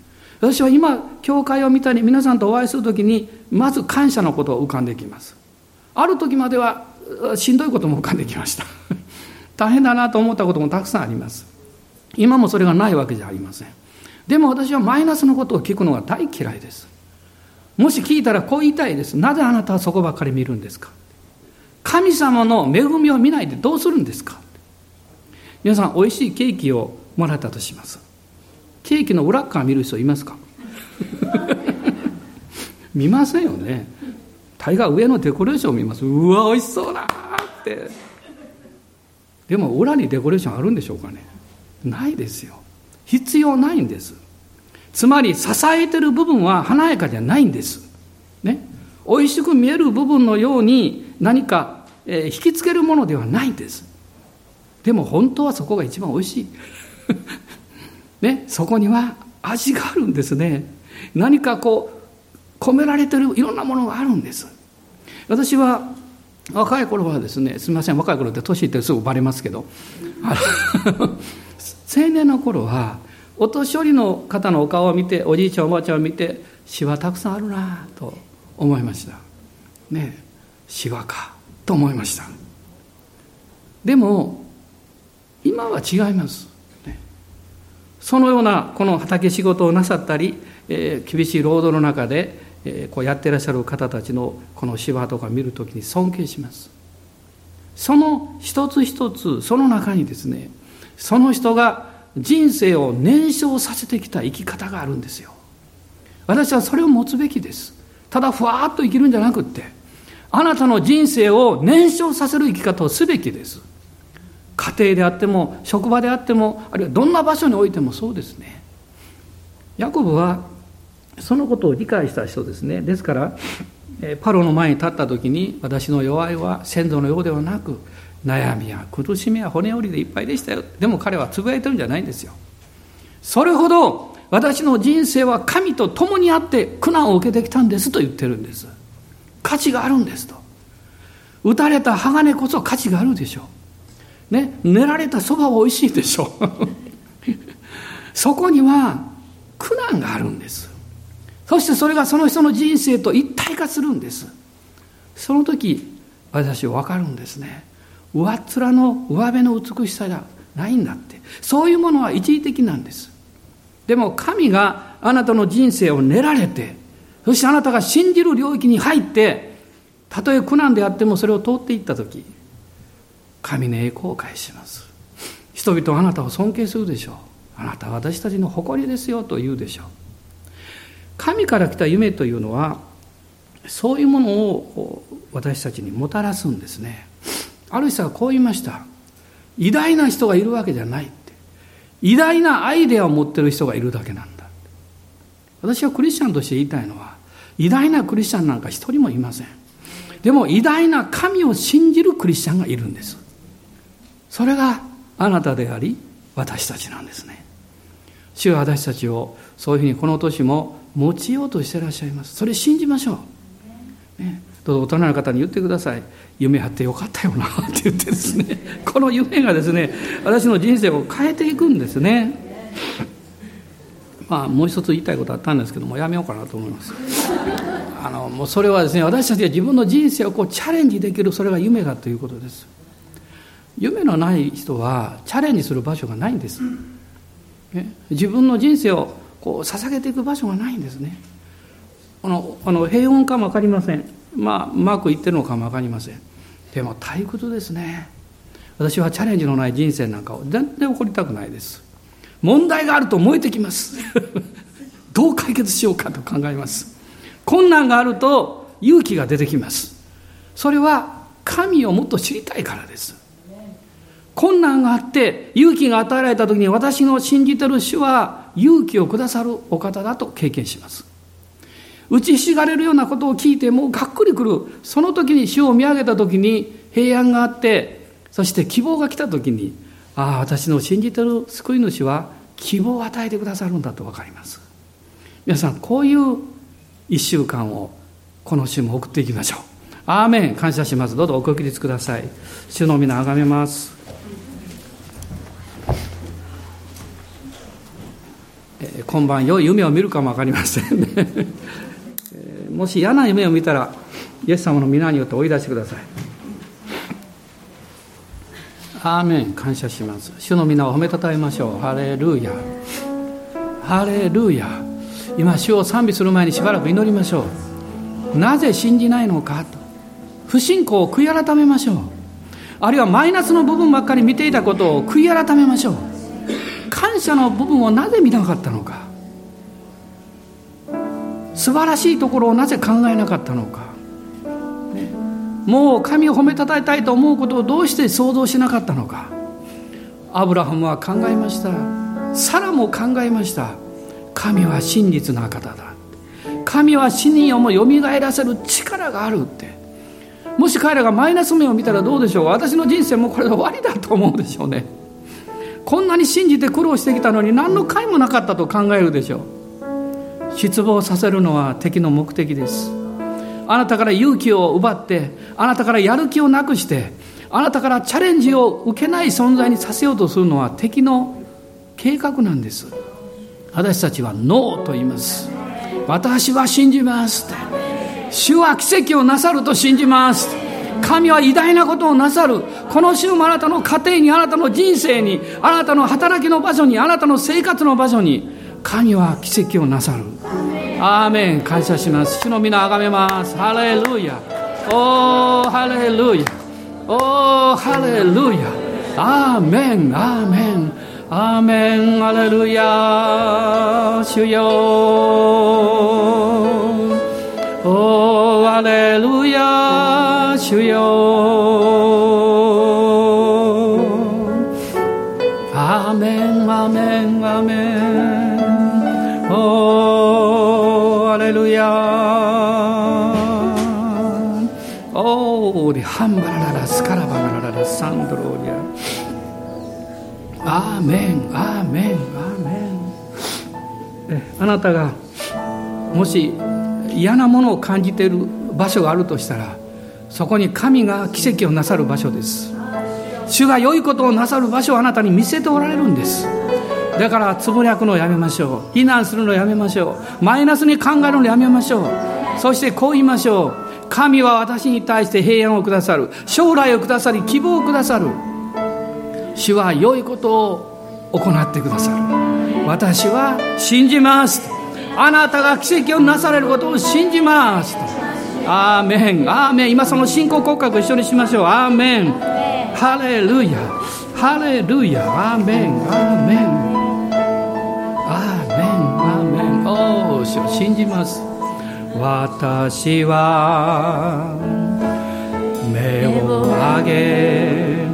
私は今教会を見たり皆さんとお会いする時にまず感謝のことが浮かんできます。ある時まではしんどいことも浮かんできました。大変だなと思ったこともたくさんあります。今もそれがないわけじゃありません。でも私はマイナスのことを聞くのが大嫌いです。もし聞いたらこう言いたいです。なぜあなたはそこばっかり見るんですか？神様の恵みを見ないでどうするんですか？皆さんおいしいケーキをもらったとします。ケーキの裏側見る人いますか？見ませんよね。大概上のデコレーションを見ます。うわ美味しそうだって。でも裏にデコレーションあるんでしょうかね。ないですよ。必要ないんです。つまり支えてる部分は華やかじゃないんです。ね。美味しく見える部分のように何か、えー、引きつけるものではないんです。でも本当はそこが一番美味しい。ねそこには味があるんですね。何かこう込められてるいろんなものがあるんです。私は若い頃はですねすみません若い頃って年いってすぐバレますけど 青年の頃はお年寄りの方のお顔を見ておじいちゃんおばあちゃんを見て詩はたくさんあるなと思いました。ね詩はかと思いました。でも今は違います、そのようなこの畑仕事をなさったり、えー、厳しい労働の中で、えー、こうやってらっしゃる方たちのこの詩話とか見るときに尊敬します。その一つ一つその中にですねその人が人生を燃焼させてきた生き方があるんですよ。私はそれを持つべきです。ただふわーっと生きるんじゃなくってあなたの人生を燃焼させる生き方をすべきです。家庭であっても職場であってもあるいはどんな場所においてもそうですね。ヤコブはそのことを理解した人ですね。ですからパロの前に立った時に私の弱いは先祖のようではなく悩みや苦しみや骨折りでいっぱいでしたよ。でも彼はつぶやいてるんじゃないんですよ。それほど私の人生は神と共にあって苦難を受けてきたんですと言ってるんです。価値があるんですと。打たれた鋼こそ価値があるでしょう。ね練られたそばは美味しいでしょ。う そこには苦難があるんです。そしてそれがその人の人生と一体化するんです。その時私は分かるんですね。上っ面の上辺の美しさがないんだって。そういうものは一時的なんです。でも神があなたの人生を練られてそしてあなたが信じる領域に入ってたとえ苦難であってもそれを通っていった時神の栄光を返します。人々はあなたを尊敬するでしょう。あなたは私たちの誇りですよと言うでしょう。神から来た夢というのはそういうものを私たちにもたらすんですね。ある人はこう言いました。偉大な人がいるわけじゃないって。偉大なアイデアを持ってる人がいるだけなんだ。私はクリスチャンとして言いたいのは偉大なクリスチャンなんか一人もいません。でも偉大な神を信じるクリスチャンがいるんです。それがあなたであり私たちなんですね。主は私たちをそういうふうにこの年も持ちようとしてらっしゃいます。それ信じましょう、ね、どうぞ大人の方に言ってください。夢あってよかったよな って言ってですね。この夢がですね私の人生を変えていくんですね。まあもう一つ言いたいことあったんですけどもやめようかなと思います。あのもうそれはですね私たちが自分の人生をこうチャレンジできるそれが夢だということです。夢のない人はチャレンジする場所がないんです、ね、自分の人生をこう捧げていく場所がないんですね。あのあの平穏かも分かりません。まあ、うまくいってるのかも分かりません。でも退屈ですね。私はチャレンジのない人生なんかを全然起こりたくないです。問題があると燃えてきます。どう解決しようかと考えます。困難があると勇気が出てきます。それは神をもっと知りたいからです困難があって勇気が与えられた時に私の信じてる主は勇気をくださるお方だと経験します。打ちひしがれるようなことを聞いてもうがっくりくる。その時に主を見上げた時に平安があってそして希望が来た時にああ私の信じてる救い主は希望を与えてくださるんだと分かります。皆さんこういう一週間をこの週も送っていきましょう。アーメン。感謝します。どうぞおご起立ください。主の皆あがめます。今晩良い夢を見るかも分かりませんね。もし嫌な夢を見たらイエス様の皆によって追い出してください。アーメン。感謝します。主の皆を褒めたたえましょう。ハレルヤ。ハレルヤ。今主を賛美する前にしばらく祈りましょう。なぜ信じないのかと。不信仰を悔い改めましょう。あるいはマイナスの部分ばっかり見ていたことを悔い改めましょう。感謝の部分をなぜ見なかったのか。素晴らしいところをなぜ考えなかったのか、もう神を褒めたたえたいと思うことをどうして想像しなかったのか。アブラハムは考えました。サラも考えました。神は真実な方だ。神は死人をもよみがえらせる力があるって。もし彼らがマイナス面を見たらどうでしょう。私の人生もこれで終わりだと思うでしょうね。こんなに信じて苦労してきたのに何の甲斐もなかったと考えるでしょう。失望させるのは敵の目的です。あなたから勇気を奪ってあなたからやる気をなくしてあなたからチャレンジを受けない存在にさせようとするのは敵の計画なんです。私たちはノーと言います。私は信じます主は奇跡をなさると信じます神は偉大なことをなさる。この週もあなたの家庭にあなたの人生にあなたの働きの場所にあなたの生活の場所に神は奇跡をなさる。アーメン。感謝します。主の皆あがめます。ハレルヤ。おーハレルヤおーハレルヤアーメンアーメンアーメンアレルヤ主よおーアレルヤ主よ。アーメンアメンアメン。おーアレルヤ。おーハンバラララスカラバラララサンドローリア。アーメンアーメンアーメン。あなたがもし嫌なものを感じている場所があるとしたらそこに神が奇跡をなさる場所です。主が良いことをなさる場所をあなたに見せておられるんです。だからつぶやくのをやめましょう。非難するのをやめましょう。マイナスに考えるのをやめましょう。そしてこう言いましょう。神は私に対して平安をくださる。将来をくださり希望をくださる。主は良いことを行ってくださる。私は信じます。あなたが奇跡をなされることを信じますアーメン。アーメン。今その信仰告白一緒にしましょう。アーメン。ハレルヤ。ハレルヤ。アーメン。アーメン。アーメン。アーメン。おお主信じます。私は目を上げ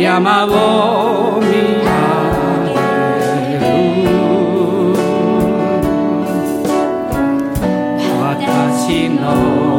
山を見私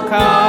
る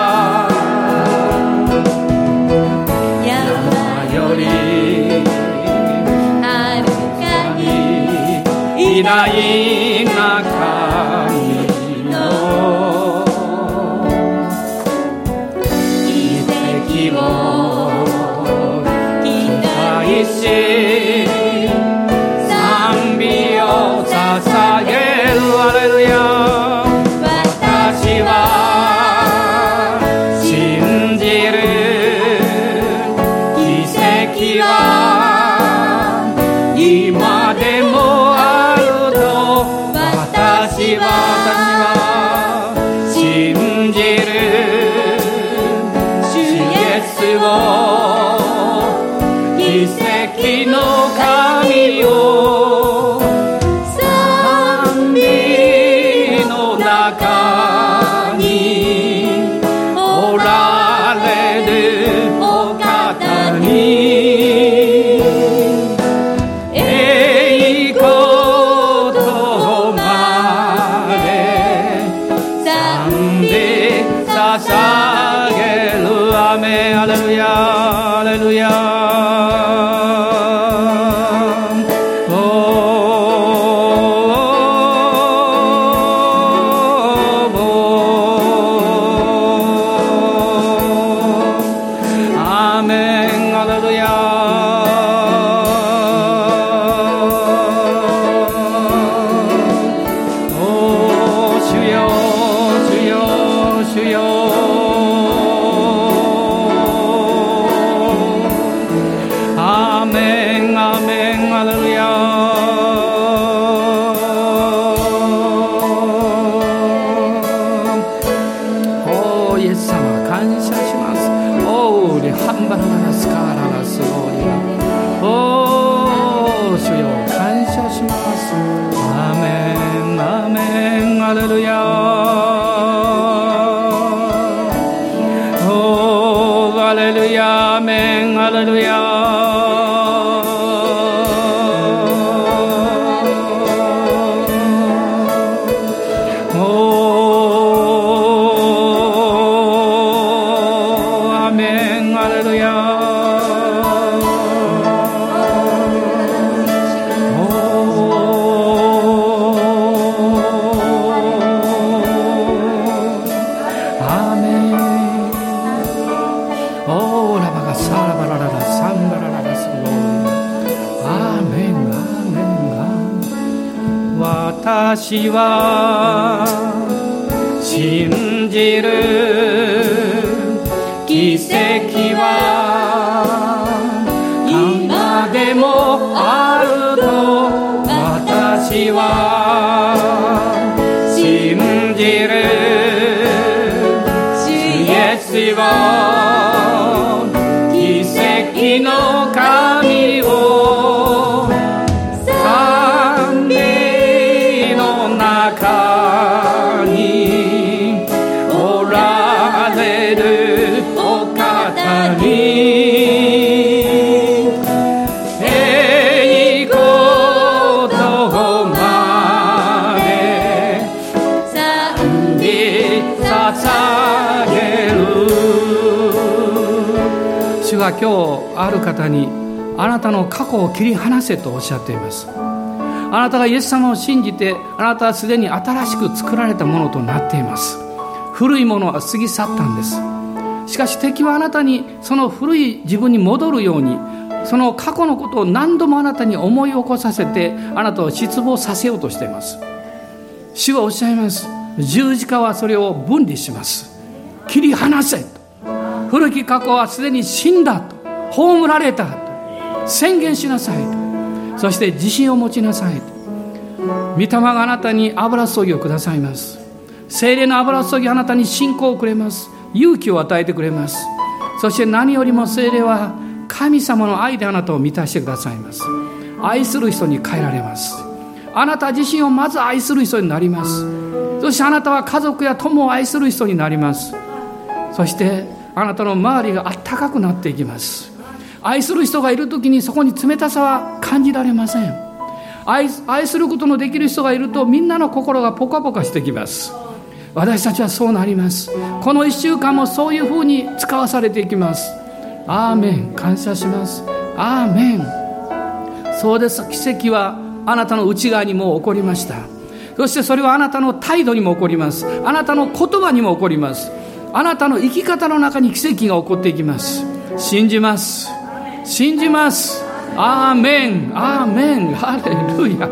할렐루야 私はは今日ある方にあなたの過去を切り離せとおっしゃっています。あなたがイエス様を信じてあなたはすでに新しく作られたものとなっています。古いものは過ぎ去ったんです。しかし敵はあなたにその古い自分に戻るようにその過去のことを何度もあなたに思い起こさせてあなたを失望させようとしています。主はおっしゃいます。十字架はそれを分離します。切り離せと。古き過去はすでに死んだと。葬られたと。宣言しなさいと。そして自信を持ちなさいと。御霊があなたに油注ぎをくださいます。精霊の油注ぎあなたに信仰をくれます。勇気を与えてくれます。そして何よりも精霊は神様の愛であなたを満たしてくださいます。愛する人に変えられます。あなた自身をまず愛する人になります。そしてあなたは家族や友を愛する人になります。そしてあなたの周りがあったかくなっていきます。愛する人がいる時にそこに冷たさは感じられません。愛愛することのできる人がいるとみんなの心がポカポカしてきます。私たちはそうなります。この1週間もそういうふうに使わされていきます。アーメン。感謝します。アーメン。そうです。奇跡はあなたの内側にも起こりました。そしてそれはあなたの態度にも起こります。あなたの言葉にも起こります。あなたの生き方の中に奇跡が起こっていきます。信じます。信じます。アーメン。アーメン。ハレルヤ。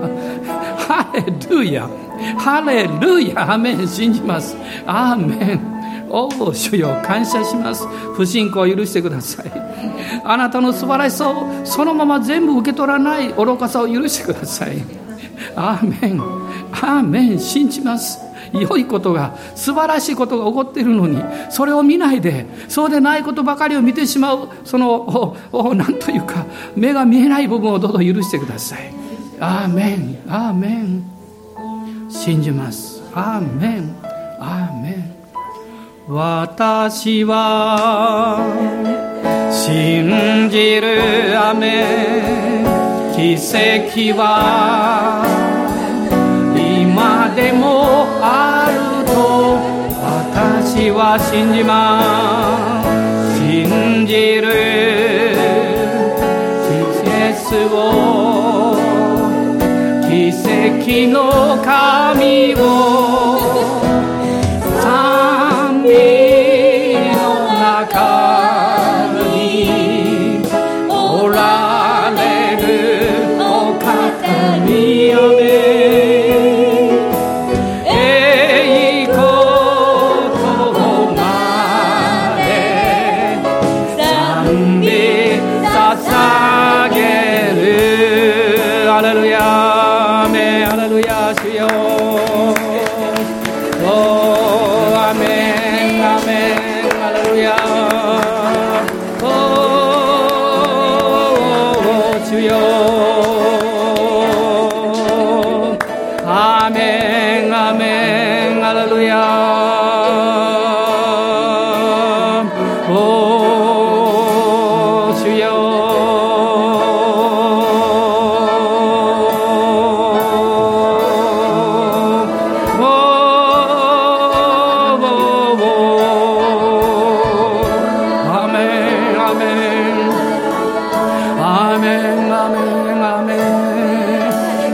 ハレルヤ。ハレルヤ。アーメン。信じます。アーメン。おお主よ感謝します。不信仰を許してください。あなたの素晴らしさをそのまま全部受け取らない愚かさを許してください。アーメン。アーメン。信じます。良いことが素晴らしいことが起こっているのにそれを見ないでそうでないことばかりを見てしまうそのおおなんというか目が見えない部分をどうぞ許してください。アーメン。アーメン。信じます。アーメン。アーメン。私は信じる雨奇跡は今でも私は信じます。信じる。季節を奇跡の神を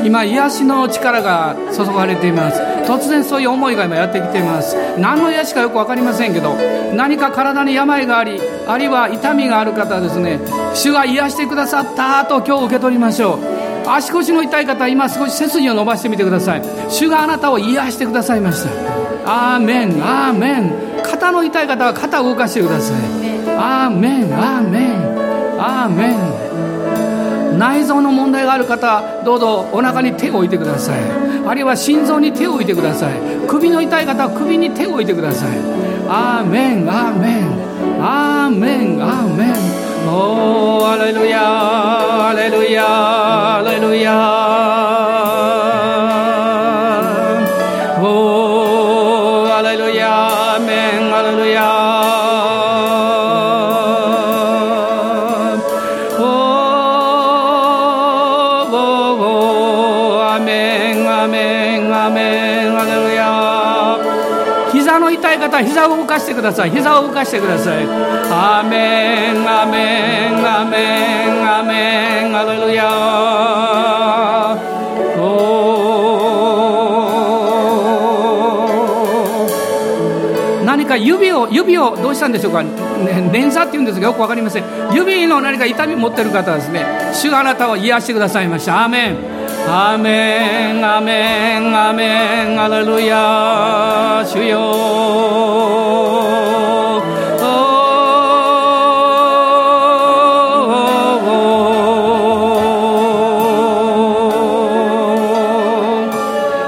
今癒しの力が注がれています。突然そういう思いが今やってきています。何の癒しかよく分かりませんけど何か体に病がありあるいは痛みがある方はですね主が癒してくださったと今日受け取りましょう。足腰の痛い方今少し背筋を伸ばしてみてください。主があなたを癒してくださいました。アーメンアーメン。肩の痛い方は肩を動かしてください。アーメンアーメン。アーメン。内臓の問題がある方どうぞお腹に手を置いてください。あるいは心臓に手を置いてください。首の痛い方は首に手を置いてください。アーメンアーメン。アーメンアーメン。Oh, hallelujah, hallelujah, hallelujah. Oh, かしてください。膝を動かしてください。アーメンアーメンアーメンアーメン。ハレルヤ何か指を指をどうしたんでしょうか、ね、捻挫っていうんですがよく分かりません。指の何か痛み持ってる方はですね主があなたを癒してくださいました。アーメン。アーメンアーメンアメンアレルヤ主よ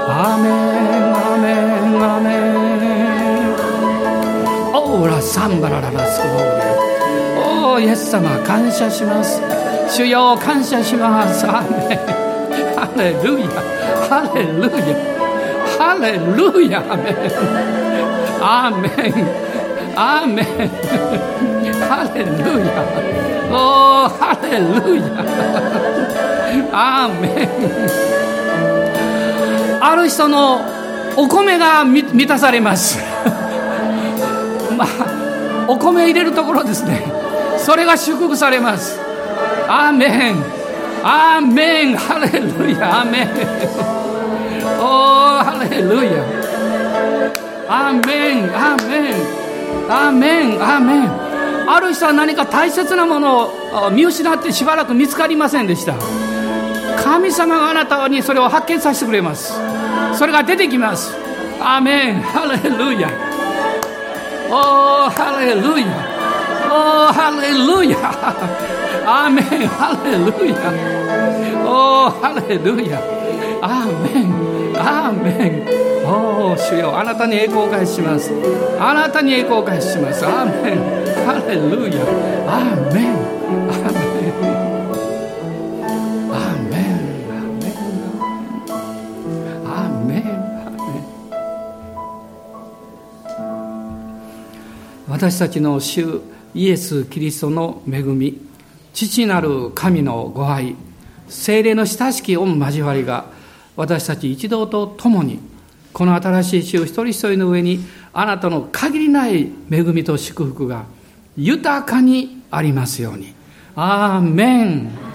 アーメンアーメンアーメンオーラサンバラララスコーレおーイエス様感謝します主よ感謝しますアメンハレルヤハレルヤハレルヤアーメンアーメンハレルヤおーハレルヤアーメンある人のお米が満たされます。まあお米入れるところですね。それが祝福されます。アーメンアーメンハレルヤアーメンおーハレルヤアーメンアーメンアーメンアーメンある人は何か大切なものを見失ってしばらく見つかりませんでした。神様があなたにそれを発見させてくれます。それが出てきます。アーメンハレルヤおーハレルヤおーハレルヤアーメンハレルヤおーハレルヤアーメンアーメンおー主よ。あなたに栄光を返します。あなたに栄光を返します。アーメンハレルヤアーメンアーメン私たちの主イエス・キリストの恵み。父なる神のご愛精霊の親しき御交わりが私たち一同と共にこの新しい主一人一人の上にあなたの限りない恵みと祝福が豊かにありますように。アーメン